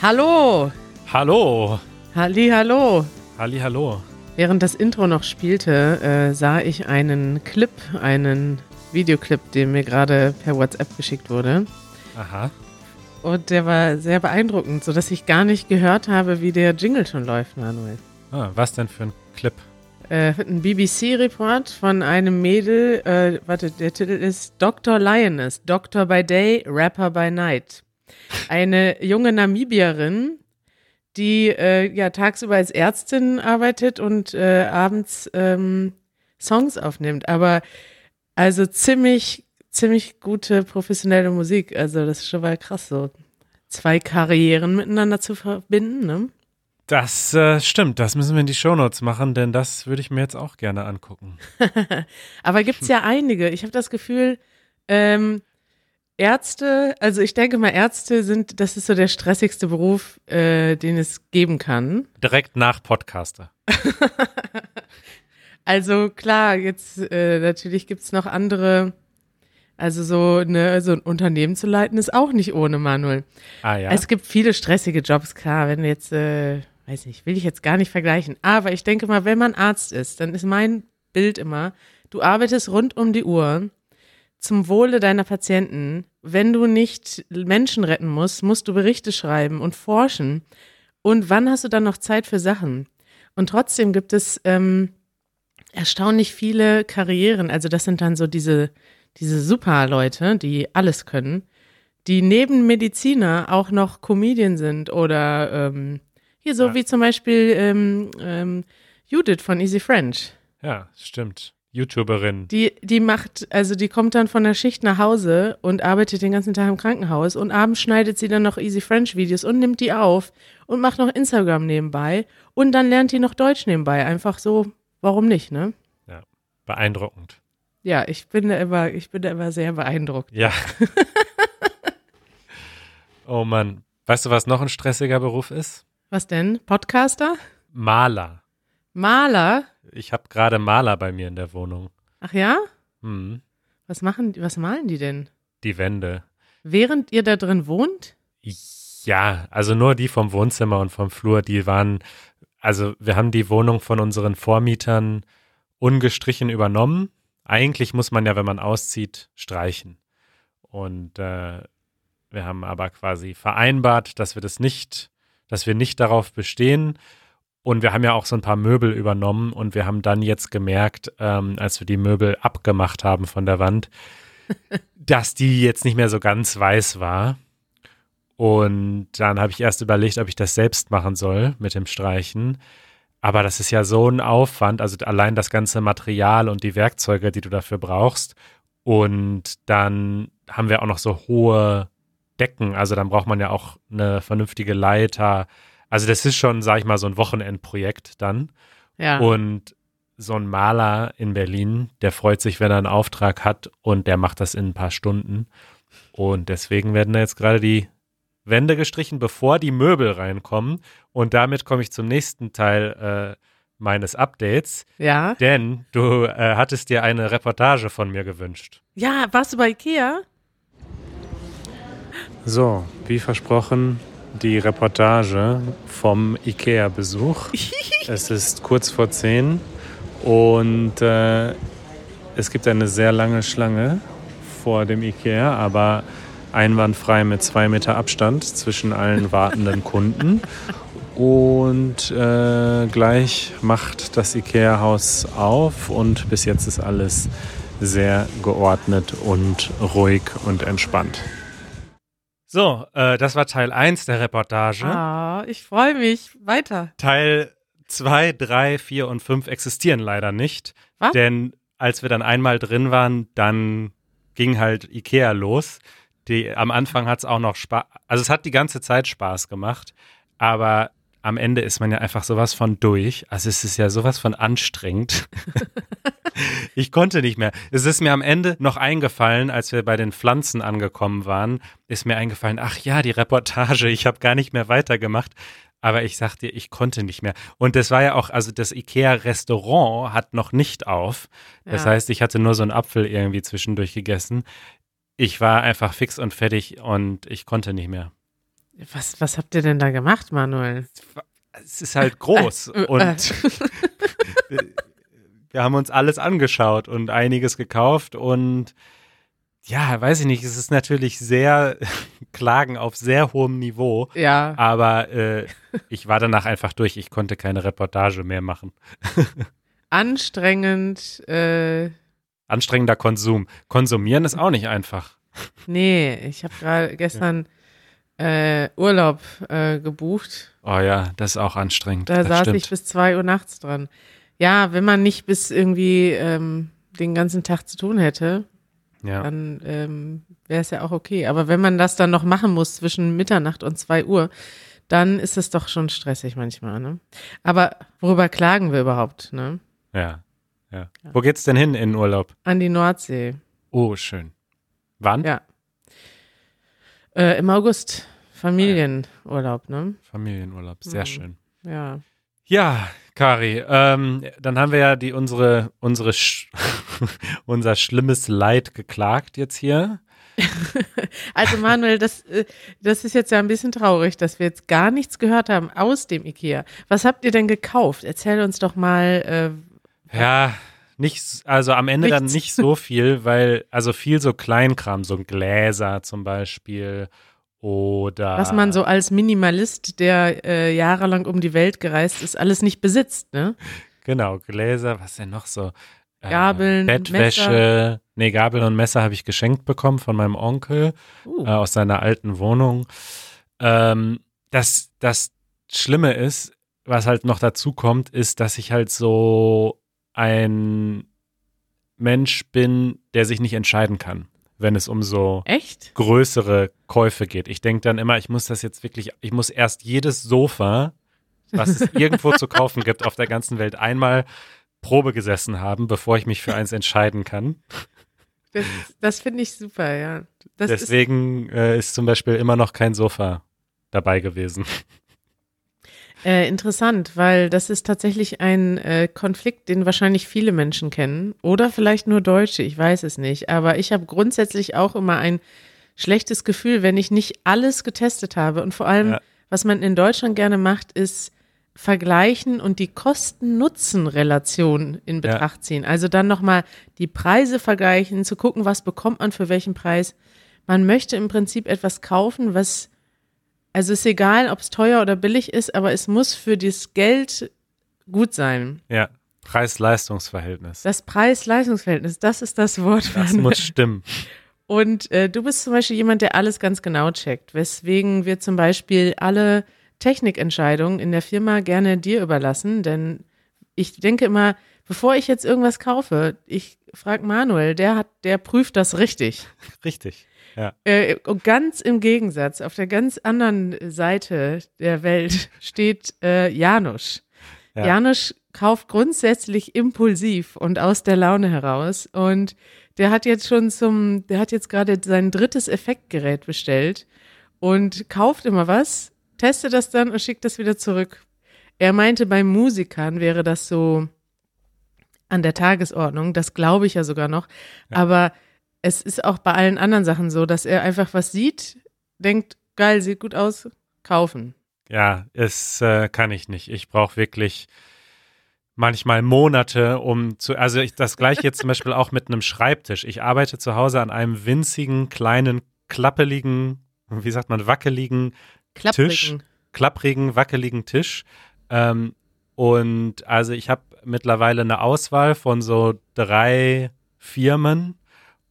Hallo! Hallo! Halli, hallo! Halli, hallo! Während das Intro noch spielte, äh, sah ich einen Clip, einen Videoclip, der mir gerade per WhatsApp geschickt wurde. Aha. Und der war sehr beeindruckend, sodass ich gar nicht gehört habe, wie der Jingle schon läuft, Manuel. Ah, was denn für ein Clip? Äh, ein BBC-Report von einem Mädel, äh, warte, der Titel ist Dr. Lioness, Doctor by Day, Rapper by Night. Eine junge Namibierin, die äh, ja tagsüber als Ärztin arbeitet und äh, abends ähm, Songs aufnimmt. Aber also ziemlich, ziemlich gute professionelle Musik. Also das ist schon mal krass, so zwei Karrieren miteinander zu verbinden, ne? Das äh, stimmt, das müssen wir in die Shownotes machen, denn das würde ich mir jetzt auch gerne angucken. Aber gibt's ja einige. Ich habe das Gefühl, ähm, Ärzte, also ich denke mal, Ärzte sind, das ist so der stressigste Beruf, äh, den es geben kann. Direkt nach Podcaster. also klar, jetzt äh, natürlich gibt's noch andere, also so, ne, so ein Unternehmen zu leiten, ist auch nicht ohne Manuel. Ah ja. Es gibt viele stressige Jobs, klar, wenn jetzt, äh, weiß nicht, will ich jetzt gar nicht vergleichen. Aber ich denke mal, wenn man Arzt ist, dann ist mein Bild immer, du arbeitest rund um die Uhr zum Wohle deiner Patienten. Wenn du nicht Menschen retten musst, musst du Berichte schreiben und forschen. Und wann hast du dann noch Zeit für Sachen? Und trotzdem gibt es ähm, erstaunlich viele Karrieren. Also das sind dann so diese, diese Superleute, die alles können, die neben Mediziner auch noch Comedian sind oder ähm, hier so Ja. wie zum Beispiel ähm, ähm, Judith von Easy French. Ja, stimmt. YouTuberin. Die, die macht, also die kommt dann von der Schicht nach Hause und arbeitet den ganzen Tag im Krankenhaus und abends schneidet sie dann noch Easy French Videos und nimmt die auf und macht noch Instagram nebenbei und dann lernt die noch Deutsch nebenbei. Einfach so, warum nicht, ne? Beeindruckend. Ja, ich bin da immer, ich bin da immer sehr beeindruckt. Ja. oh Mann. Weißt du, was noch ein stressiger Beruf ist? Was denn? Podcaster? Maler. Maler? Ich habe gerade Maler bei mir in der Wohnung. Ach ja? Hm. Was machen, die- was malen die denn? Die Wände. Während ihr da drin wohnt? Ja, also nur die vom Wohnzimmer und vom Flur, die waren, also wir haben die Wohnung von unseren Vormietern ungestrichen übernommen. Eigentlich muss man ja, wenn man auszieht, streichen. Und äh, wir haben aber quasi vereinbart, dass wir das nicht, dass wir nicht darauf bestehen. Und wir haben ja auch so ein paar Möbel übernommen und wir haben dann jetzt gemerkt, ähm, als wir die Möbel abgemacht haben von der Wand, dass die jetzt nicht mehr so ganz weiß war. Und dann habe ich erst überlegt, ob ich das selbst machen soll mit dem Streichen. Aber das ist ja so ein Aufwand, also allein das ganze Material und die Werkzeuge, die du dafür brauchst. Und dann haben wir auch noch so hohe Decken, also dann braucht man ja auch eine vernünftige Leiter. Also das ist schon, sag ich mal, so ein Wochenendprojekt dann. Ja. Und so ein Maler in Berlin, der freut sich, wenn er einen Auftrag hat und der macht das in ein paar Stunden. Und deswegen werden da jetzt gerade die Wände gestrichen, bevor die Möbel reinkommen. Und damit komme ich zum nächsten Teil äh, meines Updates. ja. Denn du äh, hattest dir eine Reportage von mir gewünscht. Ja, warst du bei Ikea? So, wie versprochen, die Reportage vom IKEA-Besuch. es ist kurz vor 10 und äh, es gibt eine sehr lange Schlange vor dem IKEA, aber einwandfrei mit zwei Meter Abstand zwischen allen wartenden Kunden. Und äh, gleich macht das IKEA-Haus auf und bis jetzt ist alles sehr geordnet und ruhig und entspannt. So, äh, das war Teil 1 der Reportage. Ah, ich freue mich. Weiter. Teil 2, 3, 4 und 5 existieren leider nicht. Was? Denn als wir dann einmal drin waren, dann ging halt Ikea los. Die, am Anfang hat es auch noch Spaß, also es hat die ganze Zeit Spaß gemacht, aber am Ende ist man ja einfach sowas von durch. Also es ist ja sowas von anstrengend. ich konnte nicht mehr. Es ist mir am Ende noch eingefallen, als wir bei den Pflanzen angekommen waren, ist mir eingefallen, ach ja, die Reportage, ich habe gar nicht mehr weitergemacht. Aber ich sag dir, ich konnte nicht mehr. Und das war ja auch, also das IKEA-Restaurant hat noch nicht auf. Das Ja. heißt, ich hatte nur so einen Apfel irgendwie zwischendurch gegessen. Ich war einfach fix und fertig und ich konnte nicht mehr. Was, was habt ihr denn da gemacht, Manuel? Es ist halt groß Äh, äh, und wir haben uns alles angeschaut und einiges gekauft und ja, weiß ich nicht, es ist natürlich sehr Klagen auf sehr hohem Niveau, Ja, aber äh, ich war danach einfach durch, ich konnte keine Reportage mehr machen. anstrengend. Äh, Anstrengender Konsum. Konsumieren ist auch nicht einfach. nee, ich habe gerade gestern äh, Urlaub äh, gebucht. Oh ja, das ist auch anstrengend. Da das saß stimmt. ich bis zwei Uhr nachts dran. Ja, wenn man nicht bis irgendwie ähm, den ganzen Tag zu tun hätte, ja. dann ähm, wäre es ja auch okay. Aber wenn man das dann noch machen muss zwischen Mitternacht und zwei Uhr, dann ist es doch schon stressig manchmal. Ne? Aber worüber klagen wir überhaupt? Ne? ja, ja. Wo geht's denn hin in Urlaub? An die Nordsee. Oh, schön. Wann? Ja. Äh, Im August Familienurlaub, ne? Familienurlaub, sehr Mhm. schön. Ja. Ja, Kari, ähm, dann haben wir ja die unsere unsere Sch unser schlimmes Leid geklagt jetzt hier. Also Manuel, das, äh, das ist jetzt ja ein bisschen traurig, dass wir jetzt gar nichts gehört haben aus dem Ikea. Was habt ihr denn gekauft? Erzähl uns doch mal. Äh, Ja, nicht, also am Ende dann Nichts. nicht so viel, weil, also viel so Kleinkram, so Gläser zum Beispiel oder. was man so als Minimalist, der äh, jahrelang um die Welt gereist ist, alles nicht besitzt, ne? Genau, Gläser, was denn noch so? Äh, Gabeln, Bettwäsche. Nee, Gabeln und Messer habe ich geschenkt bekommen von meinem Onkel. Uh, äh, aus seiner alten Wohnung. Ähm, das, das Schlimme ist, was halt noch dazu kommt, ist, dass ich halt so ein Mensch bin, der sich nicht entscheiden kann, wenn es um so echt? größere Käufe geht. Ich denke dann immer, ich muss das jetzt wirklich, ich muss erst jedes Sofa, was es irgendwo zu kaufen gibt auf der ganzen Welt, einmal Probe gesessen haben, bevor ich mich für eins entscheiden kann. Das, das finde ich super, ja. Das ist, Deswegen äh, ist zum Beispiel immer noch kein Sofa dabei gewesen. Äh, interessant, weil das ist tatsächlich ein äh, Konflikt, den wahrscheinlich viele Menschen kennen. Oder vielleicht nur Deutsche, ich weiß es nicht. Aber ich habe grundsätzlich auch immer ein schlechtes Gefühl, wenn ich nicht alles getestet habe. Und vor allem, Ja. was man in Deutschland gerne macht, ist vergleichen und die Kosten-Nutzen-Relation in Ja. Betracht ziehen. Also dann nochmal die Preise vergleichen, zu gucken, was bekommt man für welchen Preis. Man möchte im Prinzip etwas kaufen, was also ist egal, ob es teuer oder billig ist, aber es muss für das Geld gut sein. Ja, Preis-Leistungs-Verhältnis. Das Preis-Leistungs-Verhältnis, das ist das Wort. Das Manuel. muss stimmen. Und äh, du bist zum Beispiel jemand, der alles ganz genau checkt, weswegen wir zum Beispiel alle Technikentscheidungen in der Firma gerne dir überlassen, denn ich denke immer, bevor ich jetzt irgendwas kaufe, ich frage Manuel, der hat, der prüft das richtig. Richtig. Ja. Äh, und ganz im Gegensatz, auf der ganz anderen Seite der Welt steht äh, Janusz. Ja. Janusz kauft grundsätzlich impulsiv und aus der Laune heraus. Und der hat jetzt schon zum, der hat jetzt gerade sein drittes Effektgerät bestellt und kauft immer was, testet das dann und schickt das wieder zurück. Er meinte, bei Musikern wäre das so an der Tagesordnung, das glaube ich ja sogar noch. Aber es ist auch bei allen anderen Sachen so, dass er einfach was sieht, denkt, geil, sieht gut aus, kaufen. Ja, es äh, kann ich nicht. Ich brauche wirklich manchmal Monate, um zu. Also ich, das gleiche jetzt zum Beispiel auch mit einem Schreibtisch. Ich arbeite zu Hause an einem winzigen, kleinen, klappeligen, wie sagt man, wackeligen Klapprigen. klapprigen, wackeligen Tisch. Ähm, und also ich habe mittlerweile eine Auswahl von so drei Firmen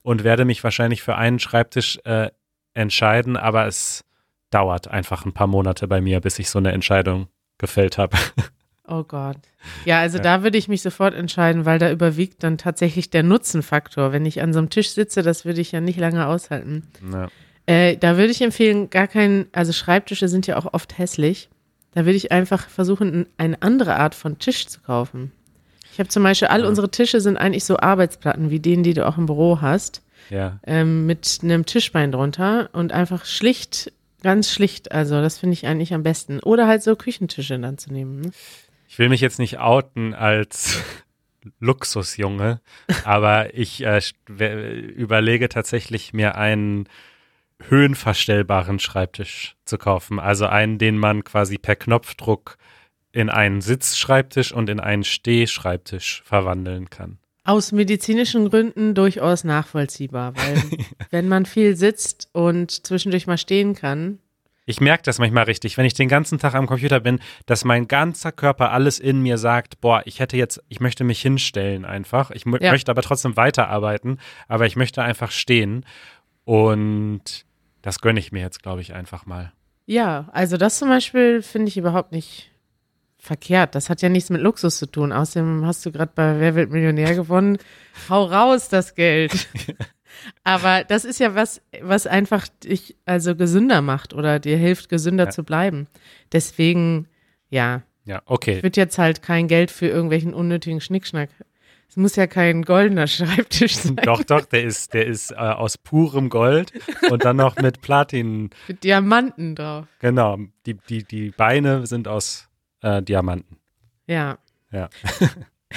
und werde mich wahrscheinlich für einen Schreibtisch äh, entscheiden, aber es dauert einfach ein paar Monate bei mir, bis ich so eine Entscheidung gefällt habe. Oh Gott. Ja, also Ja. da würde ich mich sofort entscheiden, weil da überwiegt dann tatsächlich der Nutzenfaktor. Wenn ich an so einem Tisch sitze, das würde ich ja nicht lange aushalten. ja. Äh, da würde ich empfehlen, gar keinen, also Schreibtische sind ja auch oft hässlich. Da würde ich einfach versuchen, eine andere Art von Tisch zu kaufen. Ich habe zum Beispiel, all unsere Tische sind eigentlich so Arbeitsplatten wie den, die du auch im Büro hast, ja. ähm, mit einem Tischbein drunter und einfach schlicht, ganz schlicht. Also das finde ich eigentlich am besten. Oder halt so Küchentische dann zu nehmen. Ne? Ich will mich jetzt nicht outen als Luxusjunge, aber ich äh, überlege tatsächlich mir einen höhenverstellbaren Schreibtisch zu kaufen. Also einen, den man quasi per Knopfdruck in einen Sitzschreibtisch und in einen Stehschreibtisch verwandeln kann. Aus medizinischen Gründen durchaus nachvollziehbar, weil wenn man viel sitzt und zwischendurch mal stehen kann, Ich merke das manchmal richtig, wenn ich den ganzen Tag am Computer bin, dass mein ganzer Körper alles in mir sagt, boah, ich hätte jetzt, ich möchte mich hinstellen einfach. Ich Ja. möchte aber trotzdem weiterarbeiten, aber ich möchte einfach stehen. Und das gönne ich mir jetzt, glaube ich, einfach mal. ja, also das zum Beispiel finde ich überhaupt nicht verkehrt. Das hat ja nichts mit Luxus zu tun. Außerdem hast du gerade bei Wer wird Millionär gewonnen. Hau raus das Geld. Aber das ist ja was, was einfach dich also gesünder macht oder dir hilft, gesünder Ja. zu bleiben. Deswegen, ja, Ja, okay. wird jetzt halt kein Geld für irgendwelchen unnötigen Schnickschnack. Es muss ja kein goldener Schreibtisch sein. Doch, doch, der ist, der ist äh, aus purem Gold und dann noch mit Platin. Mit Diamanten drauf. Genau, die, die, die Beine sind aus äh, Diamanten. Ja. Ja.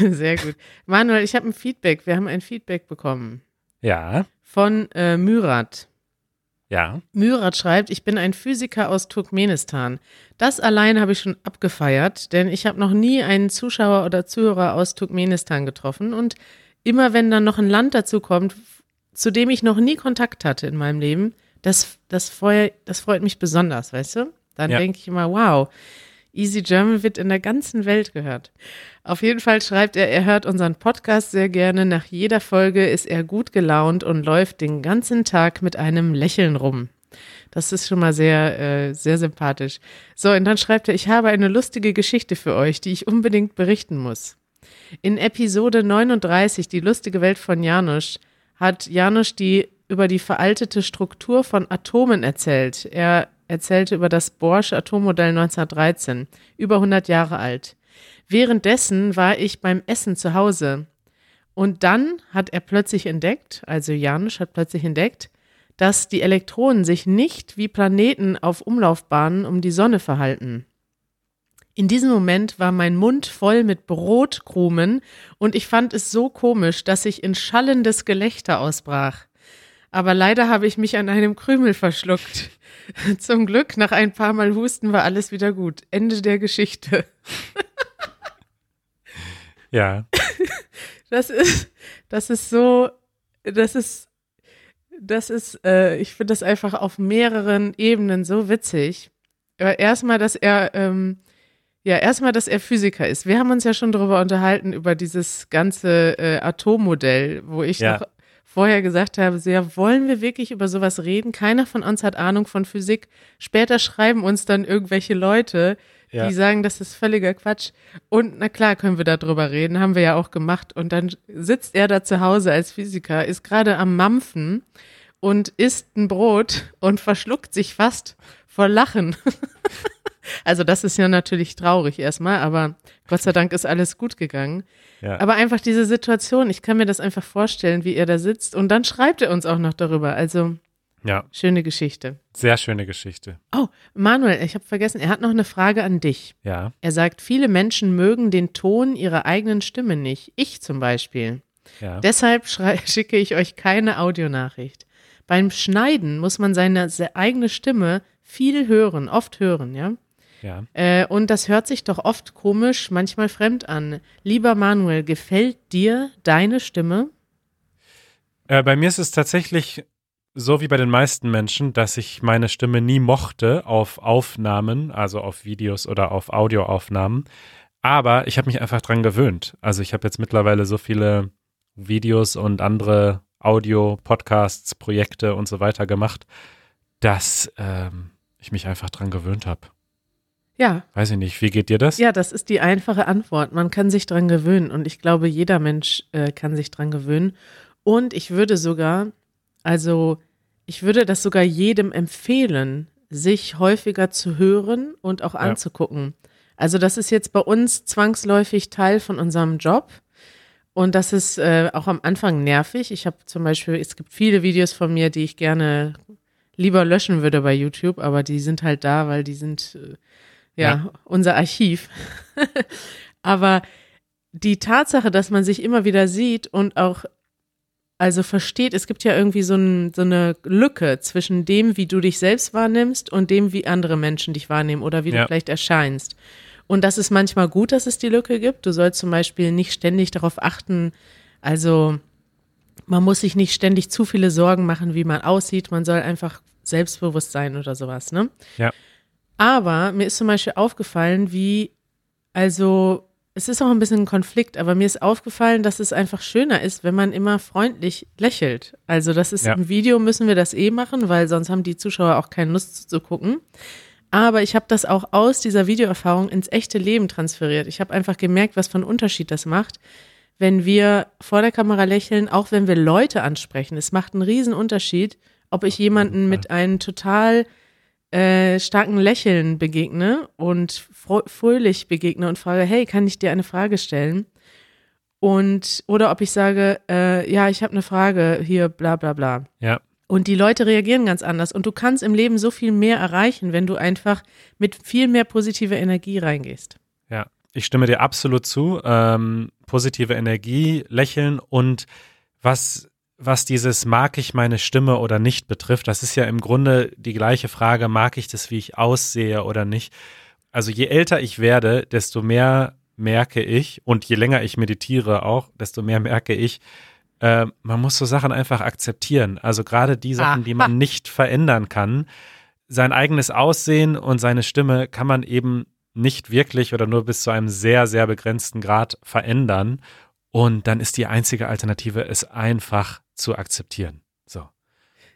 Sehr gut. Manuel, ich habe ein Feedback. Wir haben ein Feedback bekommen Ja, von äh, Myrat. ja. Myrat schreibt, ich bin ein Physiker aus Turkmenistan. Das allein habe ich schon abgefeiert, denn ich habe noch nie einen Zuschauer oder Zuhörer aus Turkmenistan getroffen und immer wenn dann noch ein Land dazu kommt, zu dem ich noch nie Kontakt hatte in meinem Leben, das, das, freut, das freut mich besonders, weißt du? Dann Ja. denke ich immer, wow, Easy German wird in der ganzen Welt gehört. Auf jeden Fall schreibt er, er hört unseren Podcast sehr gerne. Nach jeder Folge ist er gut gelaunt und läuft den ganzen Tag mit einem Lächeln rum. Das ist schon mal sehr, äh, sehr sympathisch. So, und dann schreibt er, ich habe eine lustige Geschichte für euch, die ich unbedingt berichten muss. In Episode 39, die lustige Welt von Janusz, hat Janusz die über die veraltete Struktur von Atomen erzählt. Er erzählte über das Bohrsche Atommodell 1913, über 100 Jahre alt. Währenddessen war ich beim Essen zu Hause. Und dann hat er plötzlich entdeckt, also Janusz hat plötzlich entdeckt, dass die Elektronen sich nicht wie Planeten auf Umlaufbahnen um die Sonne verhalten. In diesem Moment war mein Mund voll mit Brotkrumen und ich fand es so komisch, dass ich in schallendes Gelächter ausbrach. Aber leider habe ich mich an einem Krümel verschluckt. Zum Glück, nach ein paar Mal Husten war alles wieder gut. Ende der Geschichte. Ja, Das ist, das ist so, das ist, das ist, äh, ich finde das einfach auf mehreren Ebenen so witzig. Aber erstmal, dass er, ähm, ja, erstmal, dass er Physiker ist. Wir haben uns ja schon darüber unterhalten, über dieses ganze äh, Atommodell, wo ich Ja. noch vorher gesagt habe, so, ja, wollen wir wirklich über sowas reden? Keiner von uns hat Ahnung von Physik. Später schreiben uns dann irgendwelche Leute, Ja. die sagen, das ist völliger Quatsch. Und na klar können wir darüber reden, haben wir ja auch gemacht. Und dann sitzt er da zu Hause als Physiker, ist gerade am Mampfen und isst ein Brot und verschluckt sich fast vor Lachen. also das ist ja natürlich traurig erstmal, aber Gott sei Dank ist alles gut gegangen. ja. Aber einfach diese Situation, ich kann mir das einfach vorstellen, wie er da sitzt und dann schreibt er uns auch noch darüber. Also ja, schöne Geschichte. sehr schöne Geschichte. Oh, Manuel, ich habe vergessen, er hat noch eine Frage an dich. Ja, Er sagt, viele Menschen mögen den Ton ihrer eigenen Stimme nicht. Ich zum Beispiel. ja. Deshalb schicke ich euch keine Audionachricht. Beim Schneiden muss man seine se- eigene Stimme viel hören, oft hören, ja. Ja. Äh, und das hört sich doch oft komisch, manchmal fremd an. Lieber Manuel, gefällt dir deine Stimme? Äh, bei mir ist es tatsächlich so wie bei den meisten Menschen, dass ich meine Stimme nie mochte auf Aufnahmen, also auf Videos oder auf Audioaufnahmen. Aber ich habe mich einfach dran gewöhnt. Also ich habe jetzt mittlerweile so viele Videos und andere Audio, Podcasts, Projekte und so weiter gemacht, dass ähm, ich mich einfach dran gewöhnt habe. Ja, Weiß ich nicht, wie geht dir das? ja, das ist die einfache Antwort. Man kann sich dran gewöhnen und ich glaube, jeder Mensch äh, kann sich dran gewöhnen. Und ich würde sogar, also ich würde das sogar jedem empfehlen, sich häufiger zu hören und auch anzugucken. Also das ist jetzt bei uns zwangsläufig Teil von unserem Job. Und das ist äh, auch am Anfang nervig. Ich habe zum Beispiel, es gibt viele Videos von mir, die ich gerne lieber löschen würde bei YouTube, aber die sind halt da, weil die sind äh, ja, Ja. unser Archiv. aber die Tatsache, dass man sich immer wieder sieht und auch also versteht, es gibt ja irgendwie so, ein, so eine Lücke zwischen dem, wie du dich selbst wahrnimmst und dem, wie andere Menschen dich wahrnehmen oder wie Ja. du vielleicht erscheinst. Und das ist manchmal gut, dass es die Lücke gibt. Du sollst zum Beispiel nicht ständig darauf achten, also man muss sich nicht ständig zu viele Sorgen machen, wie man aussieht. Man soll einfach selbstbewusst sein oder sowas, ne? Ja. Aber mir ist zum Beispiel aufgefallen, wie, also es ist auch ein bisschen ein Konflikt, aber mir ist aufgefallen, dass es einfach schöner ist, wenn man immer freundlich lächelt. Also das ist Ja. im Video müssen wir das eh machen, weil sonst haben die Zuschauer auch keine Lust zu gucken. Aber ich habe das auch aus dieser Videoerfahrung ins echte Leben transferiert. Ich habe einfach gemerkt, was für einen Unterschied das macht, wenn wir vor der Kamera lächeln, auch wenn wir Leute ansprechen. Es macht einen riesen Unterschied, ob ich jemanden mit einem total äh, starken Lächeln begegne und fröhlich begegne und frage, hey, kann ich dir eine Frage stellen? Und oder ob ich sage, äh, ja, ich habe eine Frage hier, bla bla bla. Ja. Und die Leute reagieren ganz anders. Und du kannst im Leben so viel mehr erreichen, wenn du einfach mit viel mehr positiver Energie reingehst. Ja, ich stimme dir absolut zu. Ähm, positive Energie, Lächeln und was, was dieses mag ich meine Stimme oder nicht betrifft, das ist ja im Grunde die gleiche Frage, mag ich das, wie ich aussehe oder nicht. Also je älter ich werde, desto mehr merke ich und je länger ich meditiere auch, desto mehr merke ich, äh, man muss so Sachen einfach akzeptieren. Also gerade die Sachen, die Aha. man nicht verändern kann, sein eigenes Aussehen und seine Stimme kann man eben nicht wirklich oder nur bis zu einem sehr, sehr begrenzten Grad verändern. Und dann ist die einzige Alternative, es einfach zu akzeptieren. So.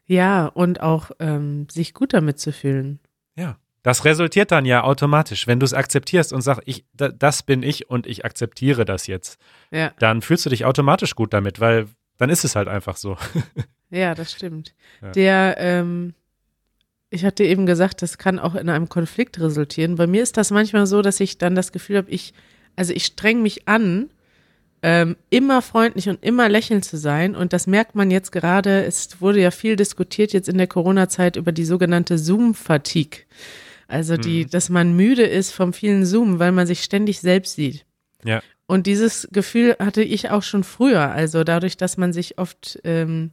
Ja, und auch ähm, sich gut damit zu fühlen. Ja. Das resultiert dann ja automatisch, wenn du es akzeptierst und sagst, ich, da, das bin ich und ich akzeptiere das jetzt, Ja, dann fühlst du dich automatisch gut damit, weil dann ist es halt einfach so. ja, das stimmt. Ja. Der, ähm, ich hatte eben gesagt, das kann auch in einem Konflikt resultieren. Bei mir ist das manchmal so, dass ich dann das Gefühl habe, ich, also ich streng mich an, ähm, immer freundlich und immer lächelnd zu sein. Und das merkt man jetzt gerade, es wurde ja viel diskutiert jetzt in der Corona-Zeit über die sogenannte Zoom-Fatigue. Also die, dass man müde ist vom vielen Zoom, weil man sich ständig selbst sieht. Ja. Und dieses Gefühl hatte ich auch schon früher. Also dadurch, dass man sich oft ähm,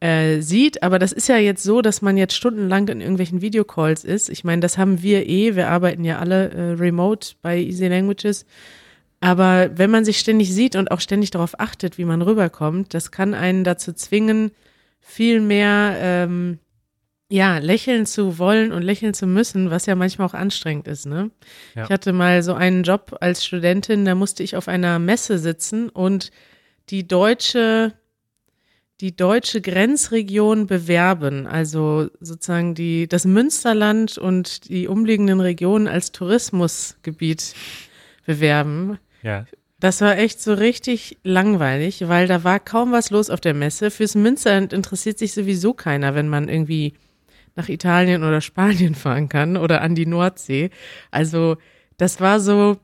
äh, sieht, aber das ist ja jetzt so, dass man jetzt stundenlang in irgendwelchen Videocalls ist. Ich meine, das haben wir eh, wir arbeiten ja alle äh, remote bei Easy Languages. Aber wenn man sich ständig sieht und auch ständig darauf achtet, wie man rüberkommt, das kann einen dazu zwingen, viel mehr ähm, ja, lächeln zu wollen und lächeln zu müssen, was ja manchmal auch anstrengend ist, ne? Ja. Ich hatte mal so einen Job als Studentin, da musste ich auf einer Messe sitzen und die deutsche, die deutsche Grenzregion bewerben, also sozusagen die, das Münsterland und die umliegenden Regionen als Tourismusgebiet bewerben. Ja. Das war echt so richtig langweilig, weil da war kaum was los auf der Messe. Fürs Münsterland interessiert sich sowieso keiner, wenn man irgendwie nach Italien oder Spanien fahren kann oder an die Nordsee. Also das war so,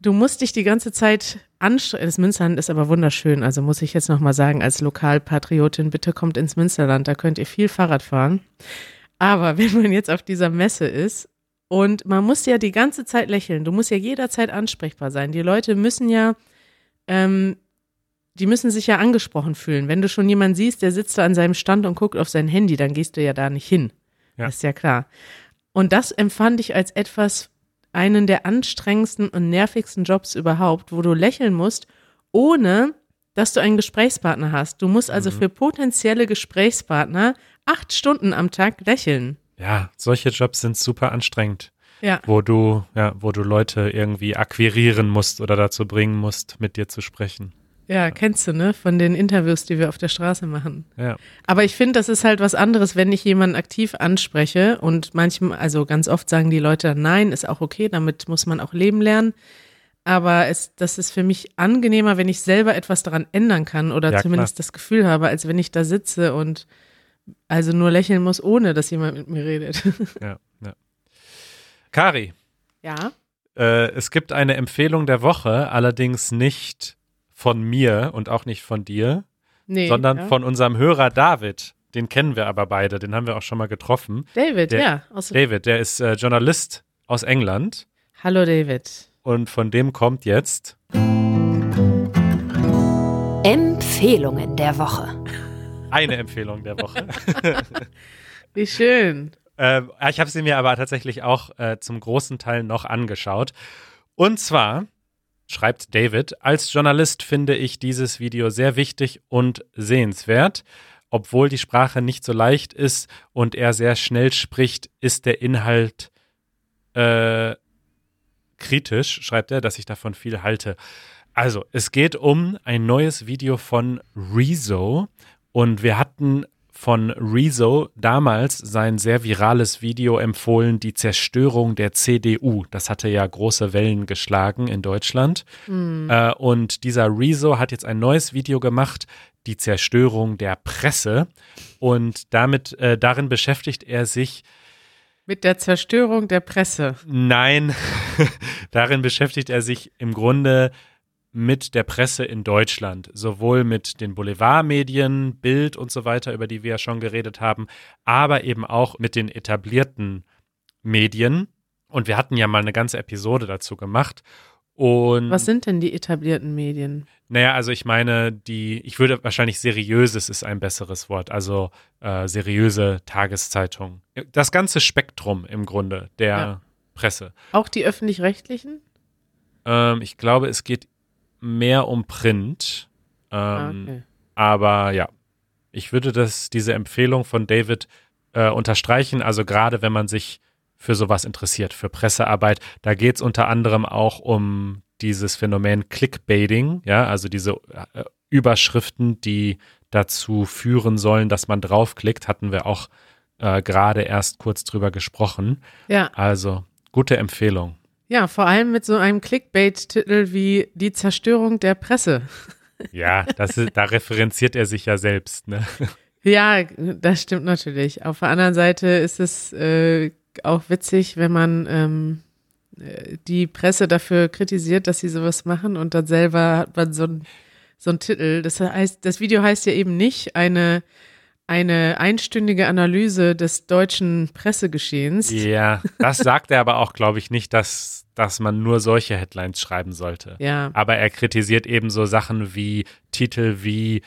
du musst dich die ganze Zeit anstrengen. Das Münsterland ist aber wunderschön, also muss ich jetzt nochmal sagen, als Lokalpatriotin, bitte kommt ins Münsterland, da könnt ihr viel Fahrrad fahren. Aber wenn man jetzt auf dieser Messe ist und man muss ja die ganze Zeit lächeln, du musst ja jederzeit ansprechbar sein. Die Leute müssen ja, ähm, die müssen sich ja angesprochen fühlen. Wenn du schon jemanden siehst, der sitzt da an seinem Stand und guckt auf sein Handy, dann gehst du ja da nicht hin. Ja. Das ist ja klar. Und das empfand ich als etwas, einen der anstrengendsten und nervigsten Jobs überhaupt, wo du lächeln musst, ohne dass du einen Gesprächspartner hast. Du musst also für potenzielle Gesprächspartner acht Stunden am Tag lächeln. Ja, solche Jobs sind super anstrengend, Ja. wo du, ja, wo du Leute irgendwie akquirieren musst oder dazu bringen musst, mit dir zu sprechen. Ja, kennst du, ne? Von den Interviews, die wir auf der Straße machen. Ja. Aber ich finde, das ist halt was anderes, wenn ich jemanden aktiv anspreche und manchmal, also ganz oft sagen die Leute, nein, ist auch okay, damit muss man auch leben lernen. Aber es, das ist für mich angenehmer, wenn ich selber etwas daran ändern kann oder Ja, zumindest das Gefühl habe, als wenn ich da sitze und also nur lächeln muss, ohne dass jemand mit mir redet. Ja, ja. Kari, ja. äh, es gibt eine Empfehlung der Woche, allerdings nicht von mir und auch nicht von dir, Nee. sondern ja. von unserem Hörer David. Den kennen wir aber beide, den haben wir auch schon mal getroffen. David, der- ja. Aus, David, der ist äh, Journalist aus England Hallo David. und von dem kommt jetzt Empfehlungen der Woche. Eine Empfehlung der Woche. Wie schön. Ähm, ich habe sie mir aber tatsächlich auch äh, zum großen Teil noch angeschaut. Und zwar schreibt David, als Journalist finde ich dieses Video sehr wichtig und sehenswert. Obwohl die Sprache nicht so leicht ist und er sehr schnell spricht, ist der Inhalt äh, kritisch, schreibt er, dass ich davon viel halte. Also, es geht um ein neues Video von Rezo und wir hatten von Rezo damals sein sehr virales Video empfohlen, die Zerstörung der CDU. Das hatte ja große Wellen geschlagen in Deutschland. Mhm. Äh, und dieser Rezo hat jetzt ein neues Video gemacht, die Zerstörung der Presse. Und damit, äh, darin beschäftigt er sich mit der Zerstörung der Presse. Nein, darin beschäftigt er sich im Grunde mit der Presse in Deutschland, sowohl mit den Boulevardmedien, Bild und so weiter, über die wir ja schon geredet haben, aber eben auch mit den etablierten Medien. Und wir hatten ja mal eine ganze Episode dazu gemacht. Und Was sind denn die etablierten Medien? Naja, also ich meine, die, ich würde wahrscheinlich seriöses ist ein besseres Wort, also äh, seriöse Tageszeitung. Das ganze Spektrum im Grunde der ja. Presse. Auch die öffentlich-rechtlichen? Ähm, ich glaube, es geht mehr um Print. Ähm, ah, okay. Aber ja, ich würde das, diese Empfehlung von David äh, unterstreichen. Also gerade wenn man sich für sowas interessiert, für Pressearbeit, da geht es unter anderem auch um dieses Phänomen Clickbaiting, ja, also diese äh, Überschriften, die dazu führen sollen, dass man draufklickt, hatten wir auch äh, gerade erst kurz drüber gesprochen. Ja. Also gute Empfehlung. Ja, vor allem mit so einem Clickbait-Titel wie Die Zerstörung der Presse. Ja, das ist, da referenziert er sich ja selbst, ne? Ja, das stimmt natürlich. Auf der anderen Seite ist es äh, auch witzig, wenn man ähm, äh, die Presse dafür kritisiert, dass sie sowas machen und dann selber hat man so ein so Titel. Das heißt, das Video heißt ja eben nicht eine eine einstündige Analyse des deutschen Pressegeschehens. Ja, das sagt er aber auch, glaube ich, nicht, dass, dass man nur solche Headlines schreiben sollte. Ja. Aber er kritisiert eben so Sachen wie Titel wie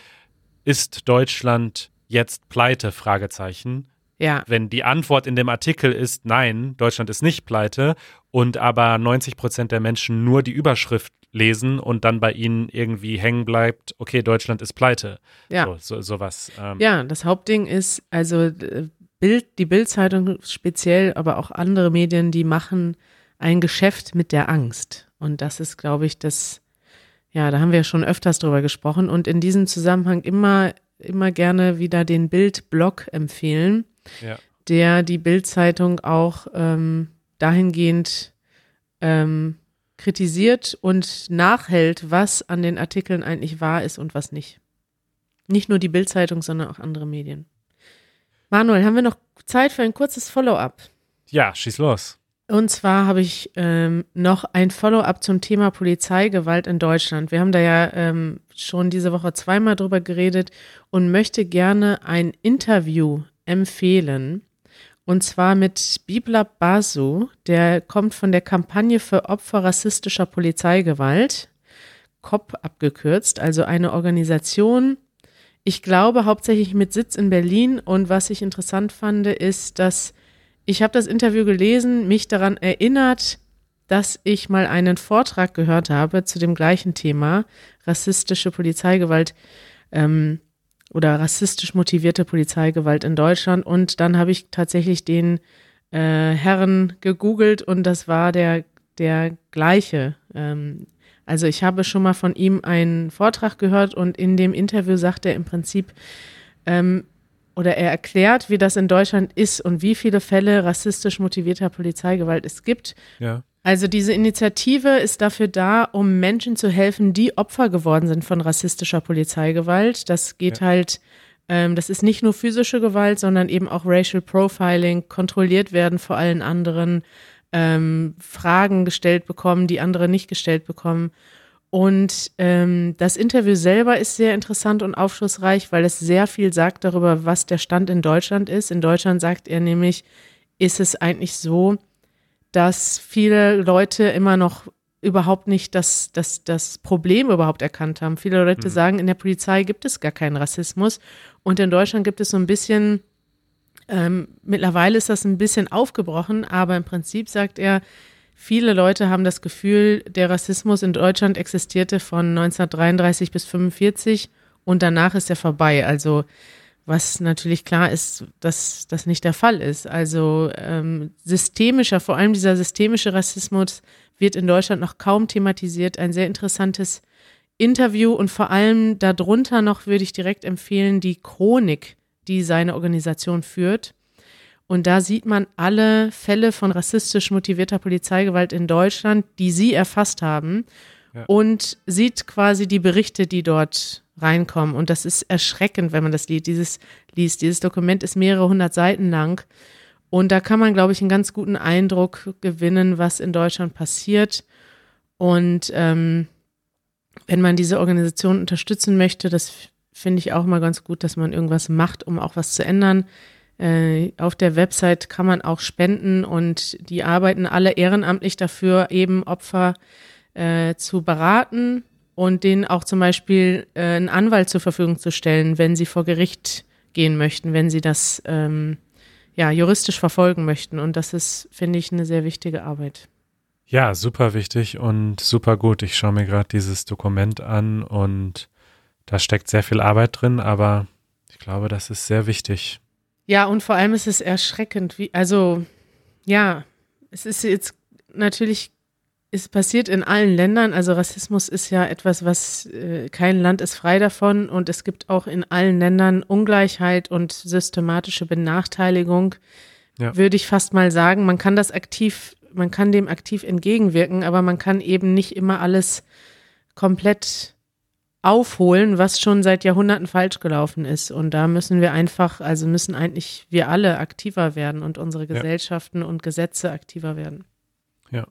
Ist Deutschland jetzt pleite? Fragezeichen. Ja. Wenn die Antwort in dem Artikel ist, nein, Deutschland ist nicht pleite und aber 90 Prozent der Menschen nur die Überschrift lesen und dann bei ihnen irgendwie hängen bleibt, okay, Deutschland ist pleite. Ja. So, so, sowas. Ähm. Ja, das Hauptding ist, also Bild, die Bildzeitung speziell, aber auch andere Medien, die machen ein Geschäft mit der Angst. Und das ist, glaube ich, das, ja, da haben wir schon öfters drüber gesprochen und in diesem Zusammenhang immer, immer gerne wieder den Bild-Blog empfehlen, ja. der die Bildzeitung auch ähm, dahingehend ähm, kritisiert und nachhält, was an den Artikeln eigentlich wahr ist und was nicht. Nicht nur die Bildzeitung, sondern auch andere Medien. Manuel, haben wir noch Zeit für ein kurzes Follow-up? Ja, schieß los. Und zwar habe ich ähm, noch ein Follow-up zum Thema Polizeigewalt in Deutschland. Wir haben da ja ähm, schon diese Woche zweimal drüber geredet und möchte gerne ein Interview empfehlen und zwar mit Bibla Basu, der kommt von der Kampagne für Opfer rassistischer Polizeigewalt, COP abgekürzt, also eine Organisation, ich glaube hauptsächlich mit Sitz in Berlin. Und was ich interessant fand, ist, dass ich habe das Interview gelesen, mich daran erinnert, dass ich mal einen Vortrag gehört habe zu dem gleichen Thema, rassistische Polizeigewalt. Ähm, oder rassistisch motivierte Polizeigewalt in Deutschland. Und dann habe ich tatsächlich den äh, Herren gegoogelt und das war der, der gleiche. Ähm, also ich habe schon mal von ihm einen Vortrag gehört und in dem Interview sagt er im Prinzip, ähm, oder er erklärt, wie das in Deutschland ist und wie viele Fälle rassistisch motivierter Polizeigewalt es gibt. Ja. Also diese Initiative ist dafür da, um Menschen zu helfen, die Opfer geworden sind von rassistischer Polizeigewalt. Das geht ja. halt, ähm, das ist nicht nur physische Gewalt, sondern eben auch Racial Profiling, kontrolliert werden vor allen anderen, ähm, Fragen gestellt bekommen, die andere nicht gestellt bekommen. Und ähm, das Interview selber ist sehr interessant und aufschlussreich, weil es sehr viel sagt darüber, was der Stand in Deutschland ist. In Deutschland sagt er nämlich, ist es eigentlich so, dass viele Leute immer noch überhaupt nicht das, das, das Problem überhaupt erkannt haben. Viele Leute mhm. sagen, in der Polizei gibt es gar keinen Rassismus und in Deutschland gibt es so ein bisschen, ähm, mittlerweile ist das ein bisschen aufgebrochen, aber im Prinzip sagt er, viele Leute haben das Gefühl, der Rassismus in Deutschland existierte von 1933 bis 1945 und danach ist er vorbei. Also was natürlich klar ist, dass das nicht der Fall ist. Also ähm, systemischer, vor allem dieser systemische Rassismus wird in Deutschland noch kaum thematisiert. Ein sehr interessantes Interview und vor allem darunter noch würde ich direkt empfehlen die Chronik, die seine Organisation führt. Und da sieht man alle Fälle von rassistisch motivierter Polizeigewalt in Deutschland, die sie erfasst haben und sieht quasi die Berichte, die dort reinkommen. Und das ist erschreckend, wenn man das liest. Dieses, liest. Dieses Dokument ist mehrere hundert Seiten lang. Und da kann man, glaube ich, einen ganz guten Eindruck gewinnen, was in Deutschland passiert. Und ähm, wenn man diese Organisation unterstützen möchte, das finde ich auch mal ganz gut, dass man irgendwas macht, um auch was zu ändern. Äh, auf der Website kann man auch spenden und die arbeiten alle ehrenamtlich dafür, eben Opfer äh, zu beraten und denen auch zum Beispiel äh, einen Anwalt zur Verfügung zu stellen, wenn sie vor Gericht gehen möchten, wenn sie das ähm, ja juristisch verfolgen möchten. Und das ist, finde ich, eine sehr wichtige Arbeit. Ja, super wichtig und super gut. Ich schaue mir gerade dieses Dokument an und da steckt sehr viel Arbeit drin, aber ich glaube, das ist sehr wichtig. Ja, und vor allem ist es erschreckend, wie, also ja, es ist jetzt natürlich es passiert in allen Ländern. Also Rassismus ist ja etwas, was äh, kein Land ist frei davon und es gibt auch in allen Ländern Ungleichheit und systematische Benachteiligung. Ja. Würde ich fast mal sagen, man kann das aktiv, man kann dem aktiv entgegenwirken, aber man kann eben nicht immer alles komplett aufholen, was schon seit Jahrhunderten falsch gelaufen ist. Und da müssen wir einfach, also müssen eigentlich wir alle aktiver werden und unsere Gesellschaften ja. und Gesetze aktiver werden. Ja.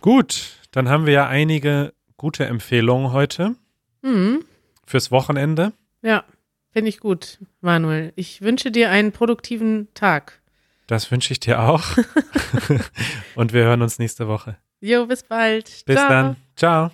Gut, dann haben wir ja einige gute Empfehlungen heute mhm. fürs Wochenende. Ja, finde ich gut, Manuel. Ich wünsche dir einen produktiven Tag. Das wünsche ich dir auch. Und wir hören uns nächste Woche. Jo, bis bald. Bis Ciao. dann. Ciao.